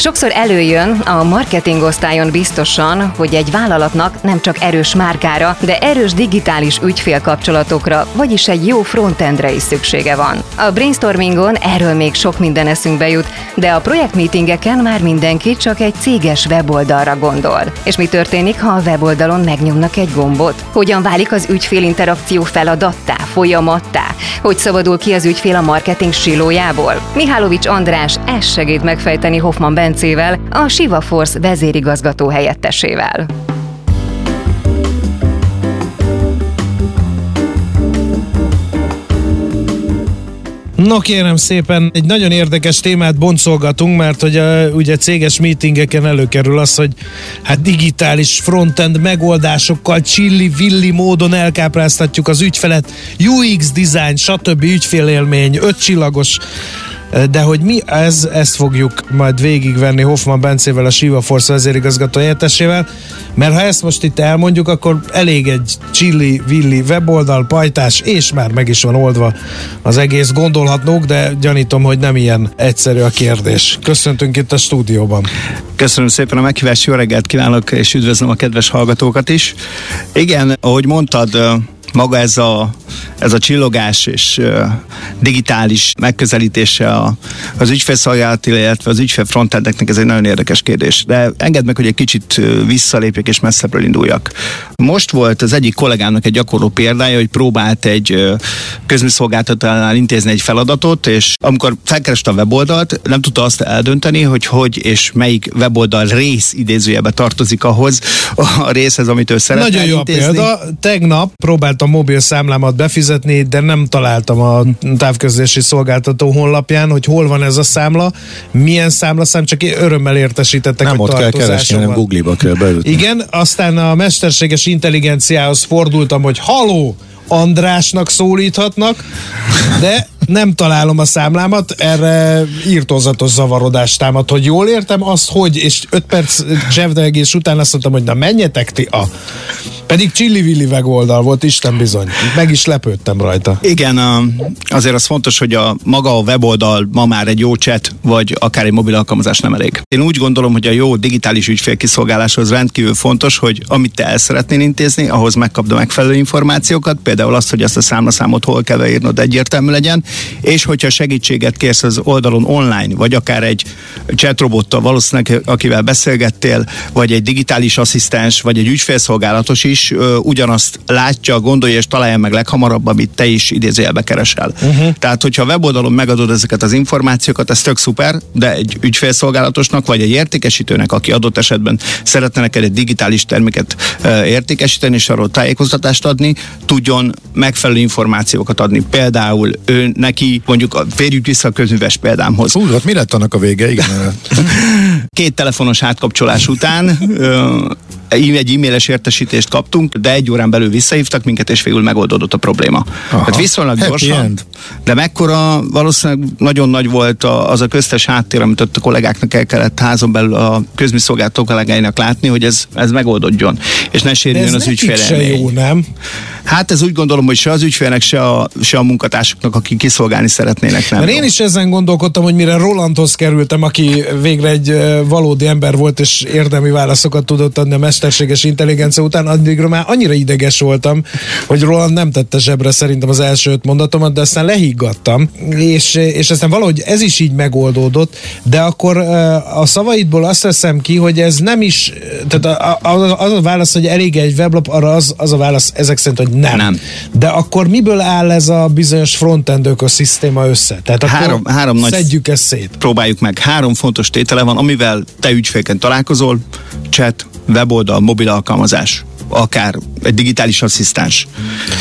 Sokszor előjön a marketing osztályon biztosan, hogy egy vállalatnak nem csak erős márkára, de erős digitális ügyfélkapcsolatokra, vagyis egy jó frontendre is szüksége van. A brainstormingon erről még sok minden eszünkbe jut, de a projektmeetingeken már mindenki csak egy céges weboldalra gondol. És mi történik, ha a weboldalon megnyomnak egy gombot? Hogyan válik az ügyfél interakció feladattá, folyamattá? Hogy szabadul ki az ügyfél a marketing silójából? Mihálovics András ezt segít megfejteni Hoffman Bencével, a Siva Force vezérigazgató helyettesével. No kérem szépen, egy nagyon érdekes témát boncolgatunk, mert hogy a, ugye céges meetingeken előkerül az, hogy hát digitális frontend megoldásokkal csilli-villi módon elkápráztatjuk az ügyfelet, UX design, stb. ügyfélélmény, ötcsillagos de hogy mi ez, ezt fogjuk majd végigvenni Hoffman Bencével, a Siva Force vezérigazgató helyettesével, mert ha ezt most itt elmondjuk, akkor elég egy chili villi weboldal, pajtás, és már meg is van oldva az egész. Gondolhatnók, de gyanítom, hogy nem ilyen egyszerű a kérdés. Köszöntünk itt a stúdióban. Köszönöm szépen a meghívást, jó reggelt kívánok, és üdvözlöm a kedves hallgatókat is. Igen, ahogy mondtad, maga ez a, ez a csillogás és digitális megközelítése a, az ügyfélszolgálat, illetve az ügyfél frontendeknek ez egy nagyon érdekes kérdés. De engedd meg, hogy egy kicsit visszalépjek és messzebbről induljak. Most volt az egyik kollégámnak egy gyakorló példája, hogy próbált egy közműszolgáltatónál intézni egy feladatot, és amikor felkereste a weboldalt, nem tudta azt eldönteni, hogy hogy és melyik weboldal rész idézőjebe tartozik ahhoz a részhez, amit ő szeretne Nagyon jó intézni. példa. Tegnap próbált a mobil számlámat befizetni, de nem találtam a távközlési szolgáltató honlapján, hogy hol van ez a számla, milyen számlaszám, csak én örömmel értesítettek, Nem hogy ott kell keresni, hanem. Google-ba kell beütni. Igen, aztán a mesterséges intelligenciához fordultam, hogy haló, Andrásnak szólíthatnak, de nem találom a számlámat, erre írtózatos zavarodást támad, hogy jól értem azt, hogy, és 5 perc zsebdelgés után azt mondtam, hogy na menjetek ti a... Pedig csillivilli oldal volt, Isten bizony. Meg is lepődtem rajta. Igen, azért az fontos, hogy a maga a weboldal ma már egy jó chat, vagy akár egy mobil alkalmazás nem elég. Én úgy gondolom, hogy a jó digitális ügyfélkiszolgáláshoz rendkívül fontos, hogy amit te el szeretnél intézni, ahhoz megkapd a megfelelő információkat, például azt, hogy ezt a számlaszámot hol kell beírnod egyértelmű legyen, és hogyha segítséget kérsz az oldalon online, vagy akár egy chatrobottal valószínűleg, akivel beszélgettél, vagy egy digitális asszisztens, vagy egy ügyfélszolgálatos is ö, ugyanazt látja, gondolja és találja meg leghamarabb, amit te is idézőjelbe keresel. Uh-huh. Tehát, hogyha a weboldalon megadod ezeket az információkat, ez tök szuper, de egy ügyfélszolgálatosnak, vagy egy értékesítőnek, aki adott esetben szeretne neked egy digitális terméket ö, értékesíteni, és arról tájékoztatást adni, tudjon megfelelő információkat adni. Például ő neki, mondjuk férjük vissza a közműves példámhoz. Hú, hát mi lett annak a vége? Igen. Két telefonos átkapcsolás után ö, egy e-mailes értesítést kaptunk, de egy órán belül visszahívtak minket, és végül megoldódott a probléma. Aha. Hát viszonylag Happy gyorsan, end. de mekkora valószínűleg nagyon nagy volt a, az a köztes háttér, amit ott a kollégáknak el kellett házon belül a közműszolgáltató kollégáinak látni, hogy ez, ez megoldódjon, és ne sérüljön az nekik se jó, nem? Hát ez úgy gondolom, hogy se az ügyfélnek, se a, se a munkatársaknak, akik kiszolgálni szeretnének, nem Mert jó. én is ezen gondolkodtam, hogy mire Rolandhoz kerültem, aki végre egy valódi ember volt, és érdemi válaszokat tudott adni a mesterséges intelligencia után, addigra már annyira ideges voltam, hogy Roland nem tette zsebre szerintem az első öt mondatomat, de aztán lehiggadtam, és, és aztán valahogy ez is így megoldódott, de akkor a szavaidból azt veszem ki, hogy ez nem is, tehát az, a válasz, hogy elég egy weblap, arra az, az a válasz ezek szerint, hogy nem. nem. De akkor miből áll ez a bizonyos frontend ökoszisztéma össze? Tehát akkor három, három nagy szedjük ezt szét. Próbáljuk meg. Három fontos tétele van, amivel te ügyfélként találkozol, chat, weboldal, mobil alkalmazás akár egy digitális asszisztens.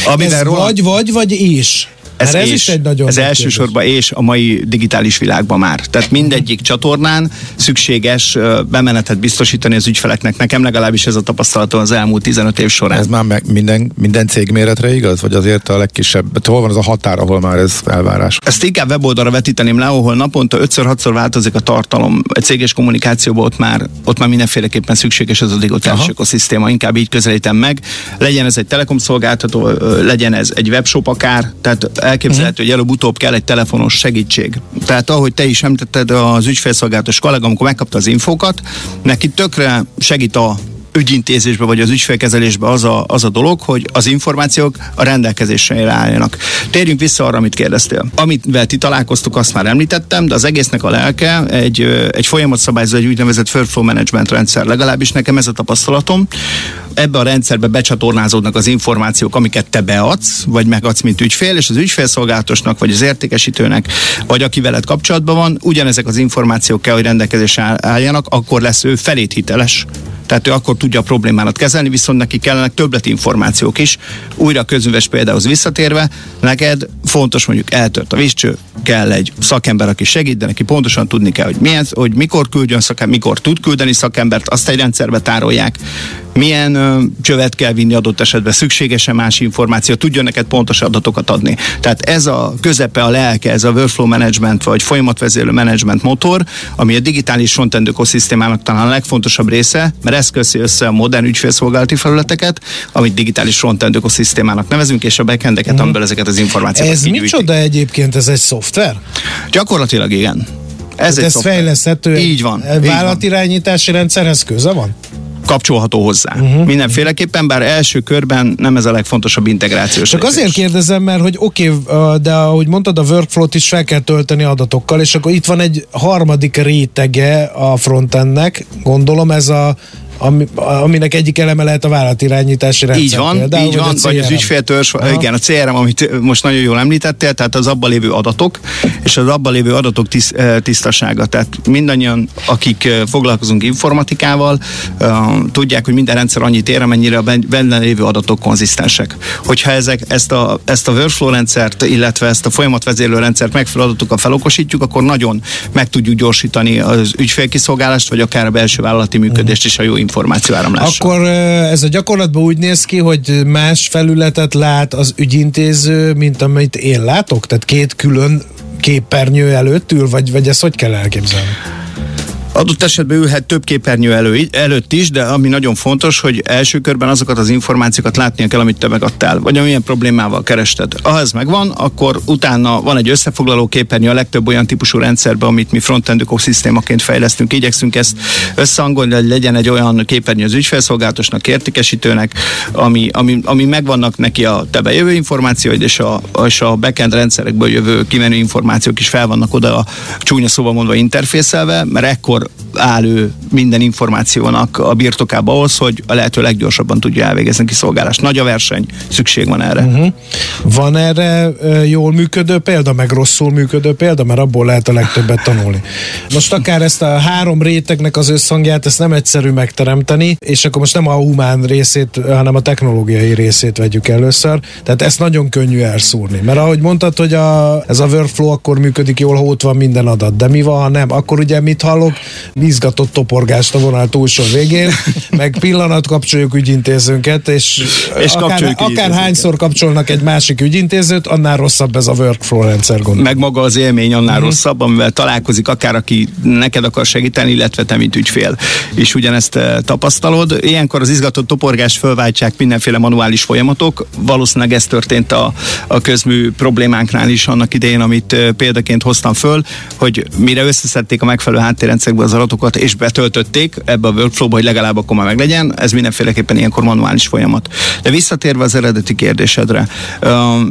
Amivel ez róla... vagy, vagy, vagy és? Ez, ez és, is egy nagyon Ez elsősorban és a mai digitális világban már. Tehát mindegyik csatornán szükséges bemenetet biztosítani az ügyfeleknek. Nekem legalábbis ez a tapasztalatom az elmúlt 15 év során. Ez már meg minden, minden cég méretre igaz? Vagy azért a legkisebb? Hol van az a határ, ahol már ez elvárás? Ezt inkább weboldalra vetíteném le, ahol naponta 5-6-szor változik a tartalom. Egy céges kommunikációban ott már, ott már mindenféleképpen szükséges ez a digitális ökoszisztéma. Inkább így közelítem meg. Legyen ez egy telekom szolgáltató, legyen ez egy webshop akár, tehát elképzelhető, uh-huh. hogy előbb-utóbb kell egy telefonos segítség. Tehát ahogy te is említetted, az ügyfélszolgálatos kollega, amikor megkapta az infókat, neki tökre segít a ügyintézésbe vagy az ügyfélkezelésbe az a, az a dolog, hogy az információk a rendelkezésre álljanak. Térjünk vissza arra, amit kérdeztél. Amivel ti találkoztuk, azt már említettem, de az egésznek a lelke egy, egy folyamatszabályzó, egy úgynevezett workflow management rendszer. Legalábbis nekem ez a tapasztalatom. Ebbe a rendszerbe becsatornázódnak az információk, amiket te beadsz, vagy megadsz, mint ügyfél, és az ügyfélszolgálatosnak, vagy az értékesítőnek, vagy aki veled kapcsolatban van, ugyanezek az információk kell, hogy rendelkezésre álljanak, akkor lesz ő felét hiteles tehát ő akkor tudja a problémának kezelni, viszont neki kellenek információk is. Újra a közműves példához visszatérve, neked fontos mondjuk eltört a vízcső, kell egy szakember, aki segít, de neki pontosan tudni kell, hogy, milyen, hogy mikor küldjön szakember, mikor tud küldeni szakembert, azt egy rendszerbe tárolják, milyen ö, csövet kell vinni adott esetben, szükséges-e más információ, tudjon neked pontos adatokat adni. Tehát ez a közepe, a lelke, ez a workflow management vagy folyamatvezérlő management motor, ami a digitális frontend ökoszisztémának talán a legfontosabb része, mert ez köszi össze a modern ügyfélszolgálati felületeket, amit digitális frontend ökoszisztémának nevezünk, és a backendeket, mm. amiből ezeket az információkat Ez micsoda egyébként, ez egy szoftver? Gyakorlatilag igen. Ez, egy ez fejleszthető. Így van. Vállalatirányítási rendszerhez köze van? kapcsolható hozzá. Uh-huh. Mindenféleképpen, bár első körben nem ez a legfontosabb integrációs. Csak azért kérdezem, mert hogy oké, okay, de ahogy mondtad, a workflow-t is fel kell tölteni adatokkal, és akkor itt van egy harmadik rétege a frontendnek, gondolom ez a ami, aminek egyik eleme lehet a vállalatirányítási rendszer. Így van, például, így van, vagy az ügyféltörzs, igen, a CRM, amit most nagyon jól említettél, tehát az abban lévő adatok, és az abban lévő adatok tiszt, tisztasága. Tehát mindannyian, akik foglalkozunk informatikával, tudják, hogy minden rendszer annyit ér, amennyire a benne lévő adatok konzisztensek. Hogyha ezek, ezt, a, ezt a workflow rendszert, illetve ezt a folyamatvezérlő rendszert megfelelő adatokkal felokosítjuk, akkor nagyon meg tudjuk gyorsítani az ügyfélkiszolgálást, vagy akár a belső vállalati működést is a jó információáramlásra. Akkor ez a gyakorlatban úgy néz ki, hogy más felületet lát az ügyintéző, mint amit én látok? Tehát két külön képernyő előtt ül, vagy, vagy ezt hogy kell elképzelni? Adott esetben ülhet több képernyő elő, előtt is, de ami nagyon fontos, hogy első körben azokat az információkat látnia kell, amit te megadtál, vagy amilyen problémával kerested. Ha ez megvan, akkor utána van egy összefoglaló képernyő a legtöbb olyan típusú rendszerben, amit mi frontend ökoszisztémaként fejlesztünk. Igyekszünk ezt összehangolni, hogy legyen egy olyan képernyő az ügyfelszolgálatosnak, értékesítőnek, ami, ami, ami megvannak neki a te bejövő információid, és a, és a backend rendszerekből jövő kimenő információk is fel vannak oda a csúnya szóval mondva interfészelve, mert ekkor áll ő minden információnak a birtokába ahhoz, hogy a lehető leggyorsabban tudja elvégezni kiszolgálást. Nagy a verseny, szükség van erre. Uh-huh. Van erre jól működő példa, meg rosszul működő példa, mert abból lehet a legtöbbet tanulni. Most akár ezt a három rétegnek az összhangját, ezt nem egyszerű megteremteni, és akkor most nem a humán részét, hanem a technológiai részét vegyük először. Tehát ezt nagyon könnyű elszúrni. Mert ahogy mondtad, hogy a, ez a workflow akkor működik jól, ha ott van minden adat. De mi van, ha nem? Akkor ugye mit hallok? Izgatott toporgást a vonal túlsó végén, meg pillanat kapcsoljuk ügyintézőnket, és, és akár, akár hányszor kapcsolnak egy másik ügyintézőt, annál rosszabb ez a workflow rendszer gond. Meg maga az élmény annál uh-huh. rosszabb, amivel találkozik akár, aki neked akar segíteni, illetve te, mint ügyfél. És ugyanezt eh, tapasztalod. Ilyenkor az izgatott toporgást fölváltják mindenféle manuális folyamatok. Valószínűleg ez történt a, a közmű problémánknál is annak idején, amit eh, példaként hoztam föl, hogy mire összeszedték a megfelelő háttérrendszerekből ezekbe az adatokat, és betöltötték ebbe a workflow-ba, hogy legalább akkor már meglegyen. Ez mindenféleképpen ilyenkor manuális folyamat. De visszatérve az eredeti kérdésedre,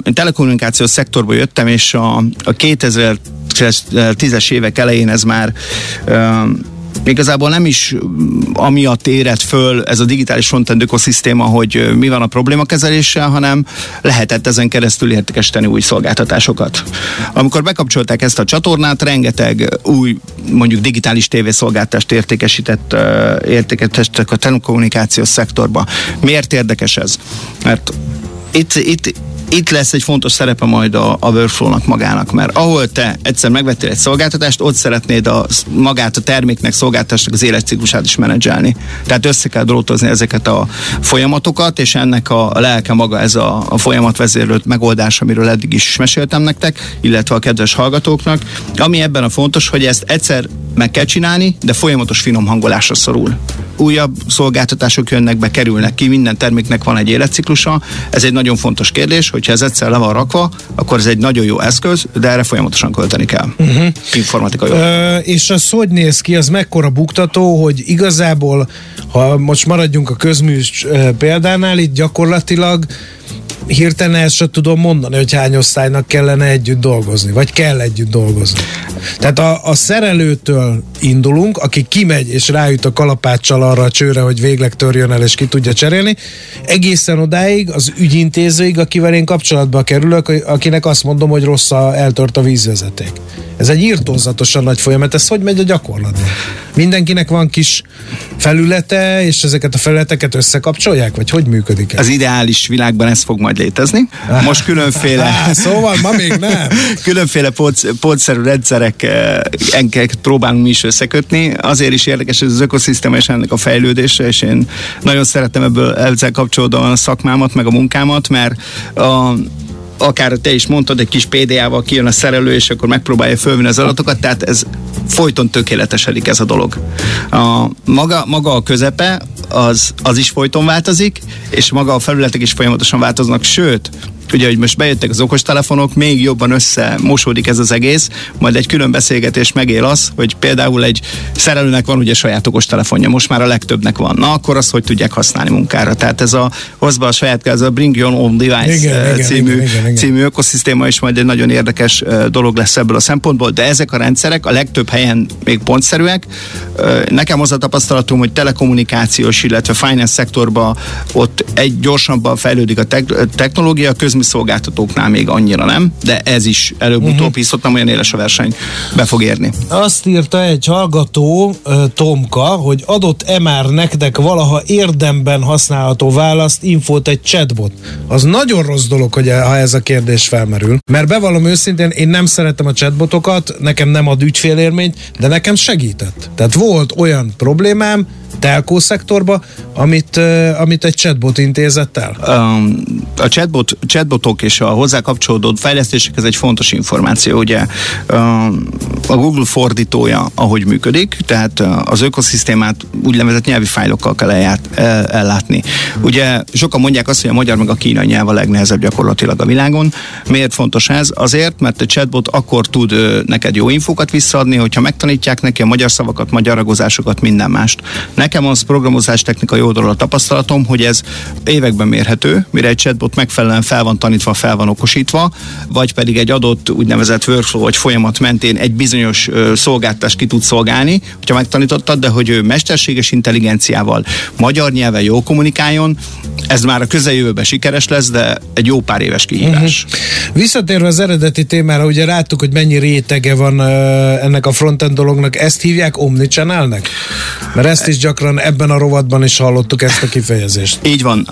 én telekommunikációs szektorból jöttem, és a, a 2010-es évek elején ez már igazából nem is amiatt érett föl ez a digitális frontend ökoszisztéma, hogy mi van a problémakezeléssel, hanem lehetett ezen keresztül értékesíteni új szolgáltatásokat. Amikor bekapcsolták ezt a csatornát, rengeteg új, mondjuk digitális tévészolgáltást értékesített, értékesítettek a telekommunikációs szektorba. Miért érdekes ez? Mert itt, itt itt lesz egy fontos szerepe majd a, a workflow-nak magának, mert ahol te egyszer megvettél egy szolgáltatást, ott szeretnéd a, magát a terméknek, szolgáltatásnak az életciklusát is menedzselni. Tehát össze kell drótozni ezeket a folyamatokat, és ennek a, lelke maga ez a, a folyamatvezérlőt megoldás, amiről eddig is meséltem nektek, illetve a kedves hallgatóknak. Ami ebben a fontos, hogy ezt egyszer meg kell csinálni, de folyamatos finom hangolásra szorul. Újabb szolgáltatások jönnek be, kerülnek ki, minden terméknek van egy életciklusa. Ez egy nagyon fontos kérdés, hogyha ez egyszer le van rakva, akkor ez egy nagyon jó eszköz, de erre folyamatosan költeni kell. Uh-huh. Informatikai. Ö, és az hogy néz ki, az mekkora buktató, hogy igazából, ha most maradjunk a közműs példánál, itt gyakorlatilag hirtelen ezt sem tudom mondani, hogy hány osztálynak kellene együtt dolgozni, vagy kell együtt dolgozni. Tehát a, a szerelőtől indulunk, aki kimegy és rájut a kalapáccsal arra a csőre, hogy végleg törjön el és ki tudja cserélni, egészen odáig az ügyintézőig, akivel én kapcsolatba kerülök, akinek azt mondom, hogy rossz a, eltört a vízvezeték. Ez egy írtózatosan nagy folyamat, ez hogy megy a gyakorlatban? Mindenkinek van kis felülete, és ezeket a felületeket összekapcsolják, vagy hogy működik ez? Az ideális világban ez fog majd létezni. Most különféle... Szóval ma még nem. különféle pontszerű rendszerek enket próbálunk mi is összekötni. Azért is érdekes ez az ökoszisztéma és ennek a fejlődése, és én nagyon szeretem ebből ezzel kapcsolódóan a szakmámat, meg a munkámat, mert a, akár te is mondtad, egy kis PDA-val kijön a szerelő, és akkor megpróbálja fölvenni az adatokat, tehát ez folyton tökéletesedik ez a dolog. A, maga, maga a közepe, az, az is folyton változik, és maga a felületek is folyamatosan változnak, sőt, ugye, hogy most bejöttek az okostelefonok, még jobban összemosódik ez az egész, majd egy külön beszélgetés megél az, hogy például egy szerelőnek van ugye saját okostelefonja, most már a legtöbbnek van. Na, akkor azt hogy tudják használni munkára. Tehát ez a hozva a saját ez a Bring Your Own Device igen, uh, című, igen, igen, igen. című ökoszisztéma is majd egy nagyon érdekes uh, dolog lesz ebből a szempontból, de ezek a rendszerek a legtöbb helyen még pontszerűek. Uh, nekem az a tapasztalatom, hogy telekommunikációs, illetve finance szektorban ott egy gyorsabban fejlődik a technológia, köz szolgáltatóknál még annyira nem, de ez is előbb-utóbb uh-huh. hisz ott olyan éles a verseny be fog érni. Azt írta egy hallgató, Tomka, hogy adott-e már nektek valaha érdemben használható választ, infót egy chatbot. Az nagyon rossz dolog, hogy ha ez a kérdés felmerül. Mert bevallom őszintén, én nem szeretem a chatbotokat, nekem nem ad ügyfélérményt, de nekem segített. Tehát volt olyan problémám, telkó szektorba, amit, amit egy chatbot intézett el? A chatbot, chatbotok és a hozzá kapcsolódó fejlesztések, ez egy fontos információ. Ugye a Google fordítója, ahogy működik, tehát az ökoszisztémát úgynevezett nyelvi fájlokkal kell elját, el, ellátni. Ugye sokan mondják azt, hogy a magyar meg a kínai nyelv a legnehezebb gyakorlatilag a világon. Miért fontos ez? Azért, mert a chatbot akkor tud neked jó infókat visszaadni, hogyha megtanítják neki a magyar szavakat, magyaragozásokat, minden mást. Nekem az programozás technikai oldalról a tapasztalatom, hogy ez években mérhető, mire egy chatbot megfelelően fel van tanítva, fel van okosítva, vagy pedig egy adott úgynevezett workflow vagy folyamat mentén egy bizonyos szolgáltást ki tud szolgálni, hogyha megtanítottad, de hogy ő mesterséges intelligenciával, magyar nyelven jól kommunikáljon, ez már a közeljövőben sikeres lesz, de egy jó pár éves kihívás. Uh-huh. Visszatérve az eredeti témára, ugye láttuk, hogy mennyi rétege van uh, ennek a frontend dolognak, ezt hívják omnichannelnek? Mert ezt is gyakran ebben a rovatban is hallottuk ezt a kifejezést. Így van.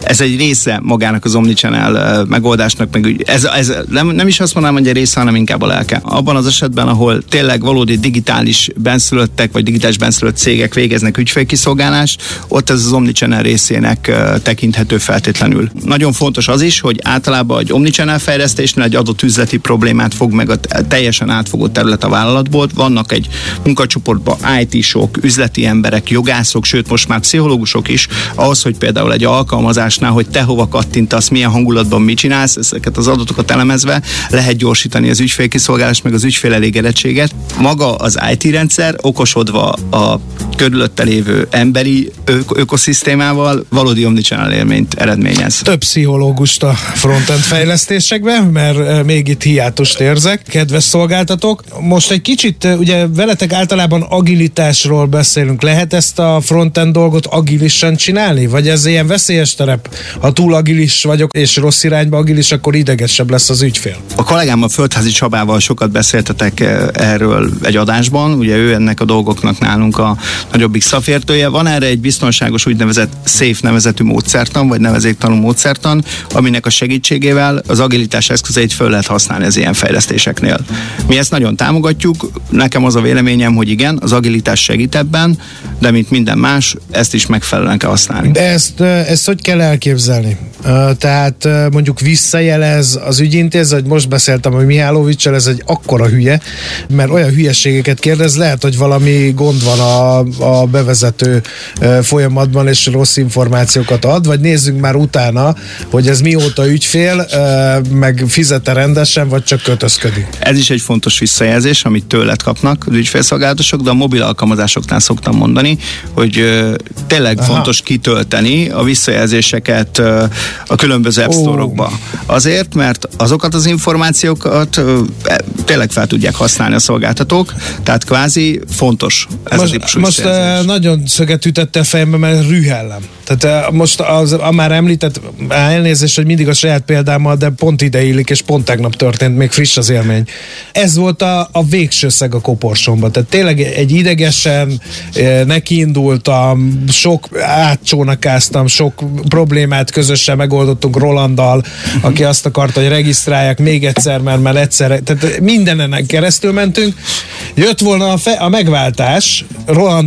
Ez egy része magának az omnichannel megoldásnak, meg ez, ez nem, nem is azt mondanám, hogy egy része, hanem inkább a lelke. Abban az esetben, ahol tényleg valódi digitális benszülöttek, vagy digitális benszülött cégek végeznek ügyfélkiszolgálást, ott ez az omnichannel részének tekinthető feltétlenül. Nagyon fontos az is, hogy általában egy omnichannel fejlesztésnél egy adott üzleti problémát fog meg a teljesen átfogó terület a vállalatból. Vannak egy munkacsoportban IT-sok, üzleti emberek, jogászok, sőt most már pszichológusok is, ahhoz, hogy például egy alkalmazásnál, hogy te hova kattintasz, milyen hangulatban mit csinálsz, ezeket az adatokat elemezve lehet gyorsítani az ügyfélkiszolgálást, meg az ügyfél elégedettséget. Maga az IT rendszer okosodva a körülötte lévő emberi ök- ökoszisztémával valódi omnichannel élményt eredményez. Több pszichológust a frontend fejlesztésekben, mert eh, még itt hiátust érzek, kedves szolgáltatók. Most egy kicsit, eh, ugye veletek általában agilitásról beszélünk. Lehet ezt a frontend dolgot agilisan csinálni? Vagy ez ilyen veszélyes terep? Ha túl agilis vagyok és rossz irányba agilis, akkor idegesebb lesz az ügyfél. A kollégámmal Földházi Csabával sokat beszéltetek eh, erről egy adásban, ugye ő ennek a dolgoknak nálunk a nagyobbik szakértője. Van erre egy biztonságos úgynevezett SAFE nevezetű módszertan, vagy nevezéktanú módszertan, aminek a segítségével az agilitás eszközeit föl lehet használni az ilyen fejlesztéseknél. Mi ezt nagyon támogatjuk, nekem az a véleményem, hogy igen, az agilitás segít ebben, de mint minden más, ezt is megfelelően kell használni. De ezt, eh, ezt hogy kell elképzelni? Eh, Tehát eh, mondjuk visszajelez az ügyintéző, hogy most beszéltem, hogy Mihálovicsal, ez egy akkora hülye, mert olyan hülyeségeket kérdez, lehet, hogy valami gond van a, a bevezető eh, folyamatban, és rossz információkat ad, vagy nézzünk már utána, hogy ez mióta ügyfél, eh, meg fizete rendesen, vagy csak kötözködik. Ez is egy fontos visszajelzés, amit tőled kapnak az ügyfélszolgálatosok, de a mobil alkalmazásoknál szoktam mondani, hogy ö, tényleg Aha. Fontos kitölteni a visszajelzéseket a különböző app store-okba. Azért, mert azokat az információkat e, tényleg fel tudják használni a szolgáltatók, tehát kvázi fontos ez a most típusú most visszajelzés. uh, nagyon szöget ütette a fejembe, mert rühellem. Tehát uh, most az, a már említett, elnézést, hogy mindig a saját példámmal, de pont ide illik, és pont tegnap történt, még friss az élmény. Ez volt a, a végső szeg a koporsomban. Tehát tényleg egy idegesen uh, nekiindultam, sok átcsónakáztam, sok problémát közösen megoldottunk Rolanddal, aki azt akarta, hogy regisztrálják még egyszer, mert már egyszer, tehát mindenen keresztül mentünk. Jött volna a, fe, a megváltás,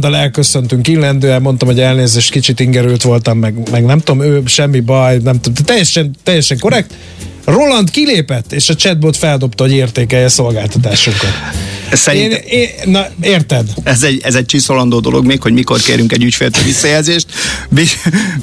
Rolanddal elköszöntünk illendően, mondtam, hogy elnézést, kicsit ingerült voltam, meg, meg nem tudom, ő semmi baj, nem tudom, teljesen, teljesen korrekt. Roland kilépett, és a chatbot feldobta, hogy értékelje a szolgáltatásunkat. Én, én, na, érted? ez egy, ez egy csiszolandó dolog még, hogy mikor kérünk egy ügyféltől visszajelzést. Bi-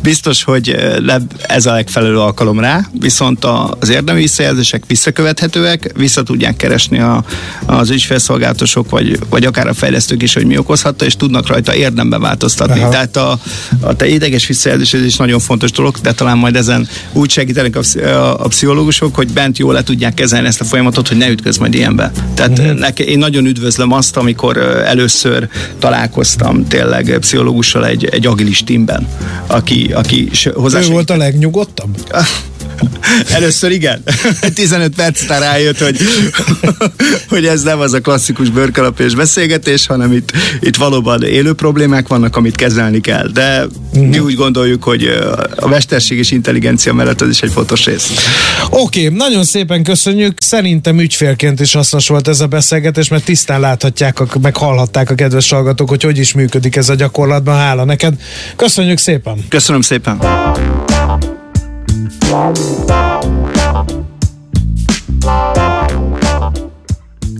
Biztos, hogy eh, ez a legfelelő alkalom rá, viszont az érdemi visszajelzések visszakövethetőek, vissza tudják keresni a, az ügyfélszolgálatosok, vagy, vagy akár a fejlesztők is, hogy mi okozhatta, és tudnak rajta érdemben változtatni. Aha. Tehát a, a te ideges visszajelzés ez is nagyon fontos dolog, de talán majd ezen úgy segítenek a, a, a pszichológusok, hogy bent jól le tudják kezelni ezt a folyamatot, hogy ne ütköz majd ilyenbe. Tehát Mhm. uh-huh. neki, én nagyon üdvözlöm azt, amikor először találkoztam tényleg pszichológussal egy, egy agilis teamben, aki, aki hozzá Ő volt a legnyugodtabb? Először igen. 15 perc után rájött, hogy, hogy ez nem az a klasszikus bőrkalapés beszélgetés, hanem itt, itt valóban élő problémák vannak, amit kezelni kell. De uh-huh. mi úgy gondoljuk, hogy a mesterség és intelligencia mellett ez is egy fontos rész. Oké, okay, nagyon szépen köszönjük. Szerintem ügyfélként is hasznos volt ez a beszélgetés, mert tisztán láthatják, meg hallhatták a kedves hallgatók, hogy hogy is működik ez a gyakorlatban. Hála neked. Köszönjük szépen! Köszönöm szépen! Bye.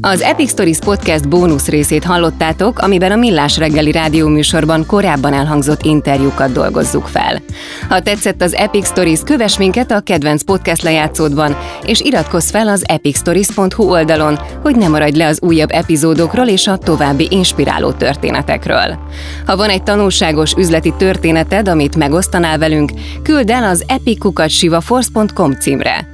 Az Epic Stories Podcast bónusz részét hallottátok, amiben a Millás reggeli rádióműsorban korábban elhangzott interjúkat dolgozzuk fel. Ha tetszett az Epic Stories, kövess minket a kedvenc podcast lejátszódban, és iratkozz fel az epicstories.hu oldalon, hogy ne maradj le az újabb epizódokról és a további inspiráló történetekről. Ha van egy tanulságos üzleti történeted, amit megosztanál velünk, küld el az epickukatsivaforce.com címre.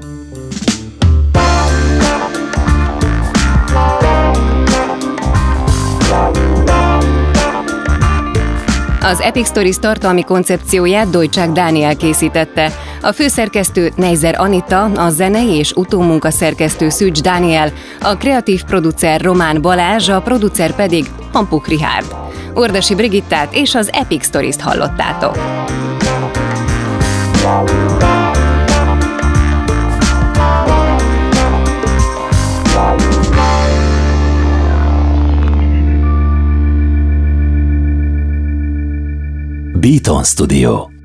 Az Epic Stories tartalmi koncepcióját Dojcsák Dániel készítette. A főszerkesztő Neizer Anita, a zenei és utómunka szerkesztő Szűcs Dániel, a kreatív producer Román Balázs, a producer pedig Hampuk Rihárd. Ordasi Brigittát és az Epic Stories-t hallottátok. Beaton Studio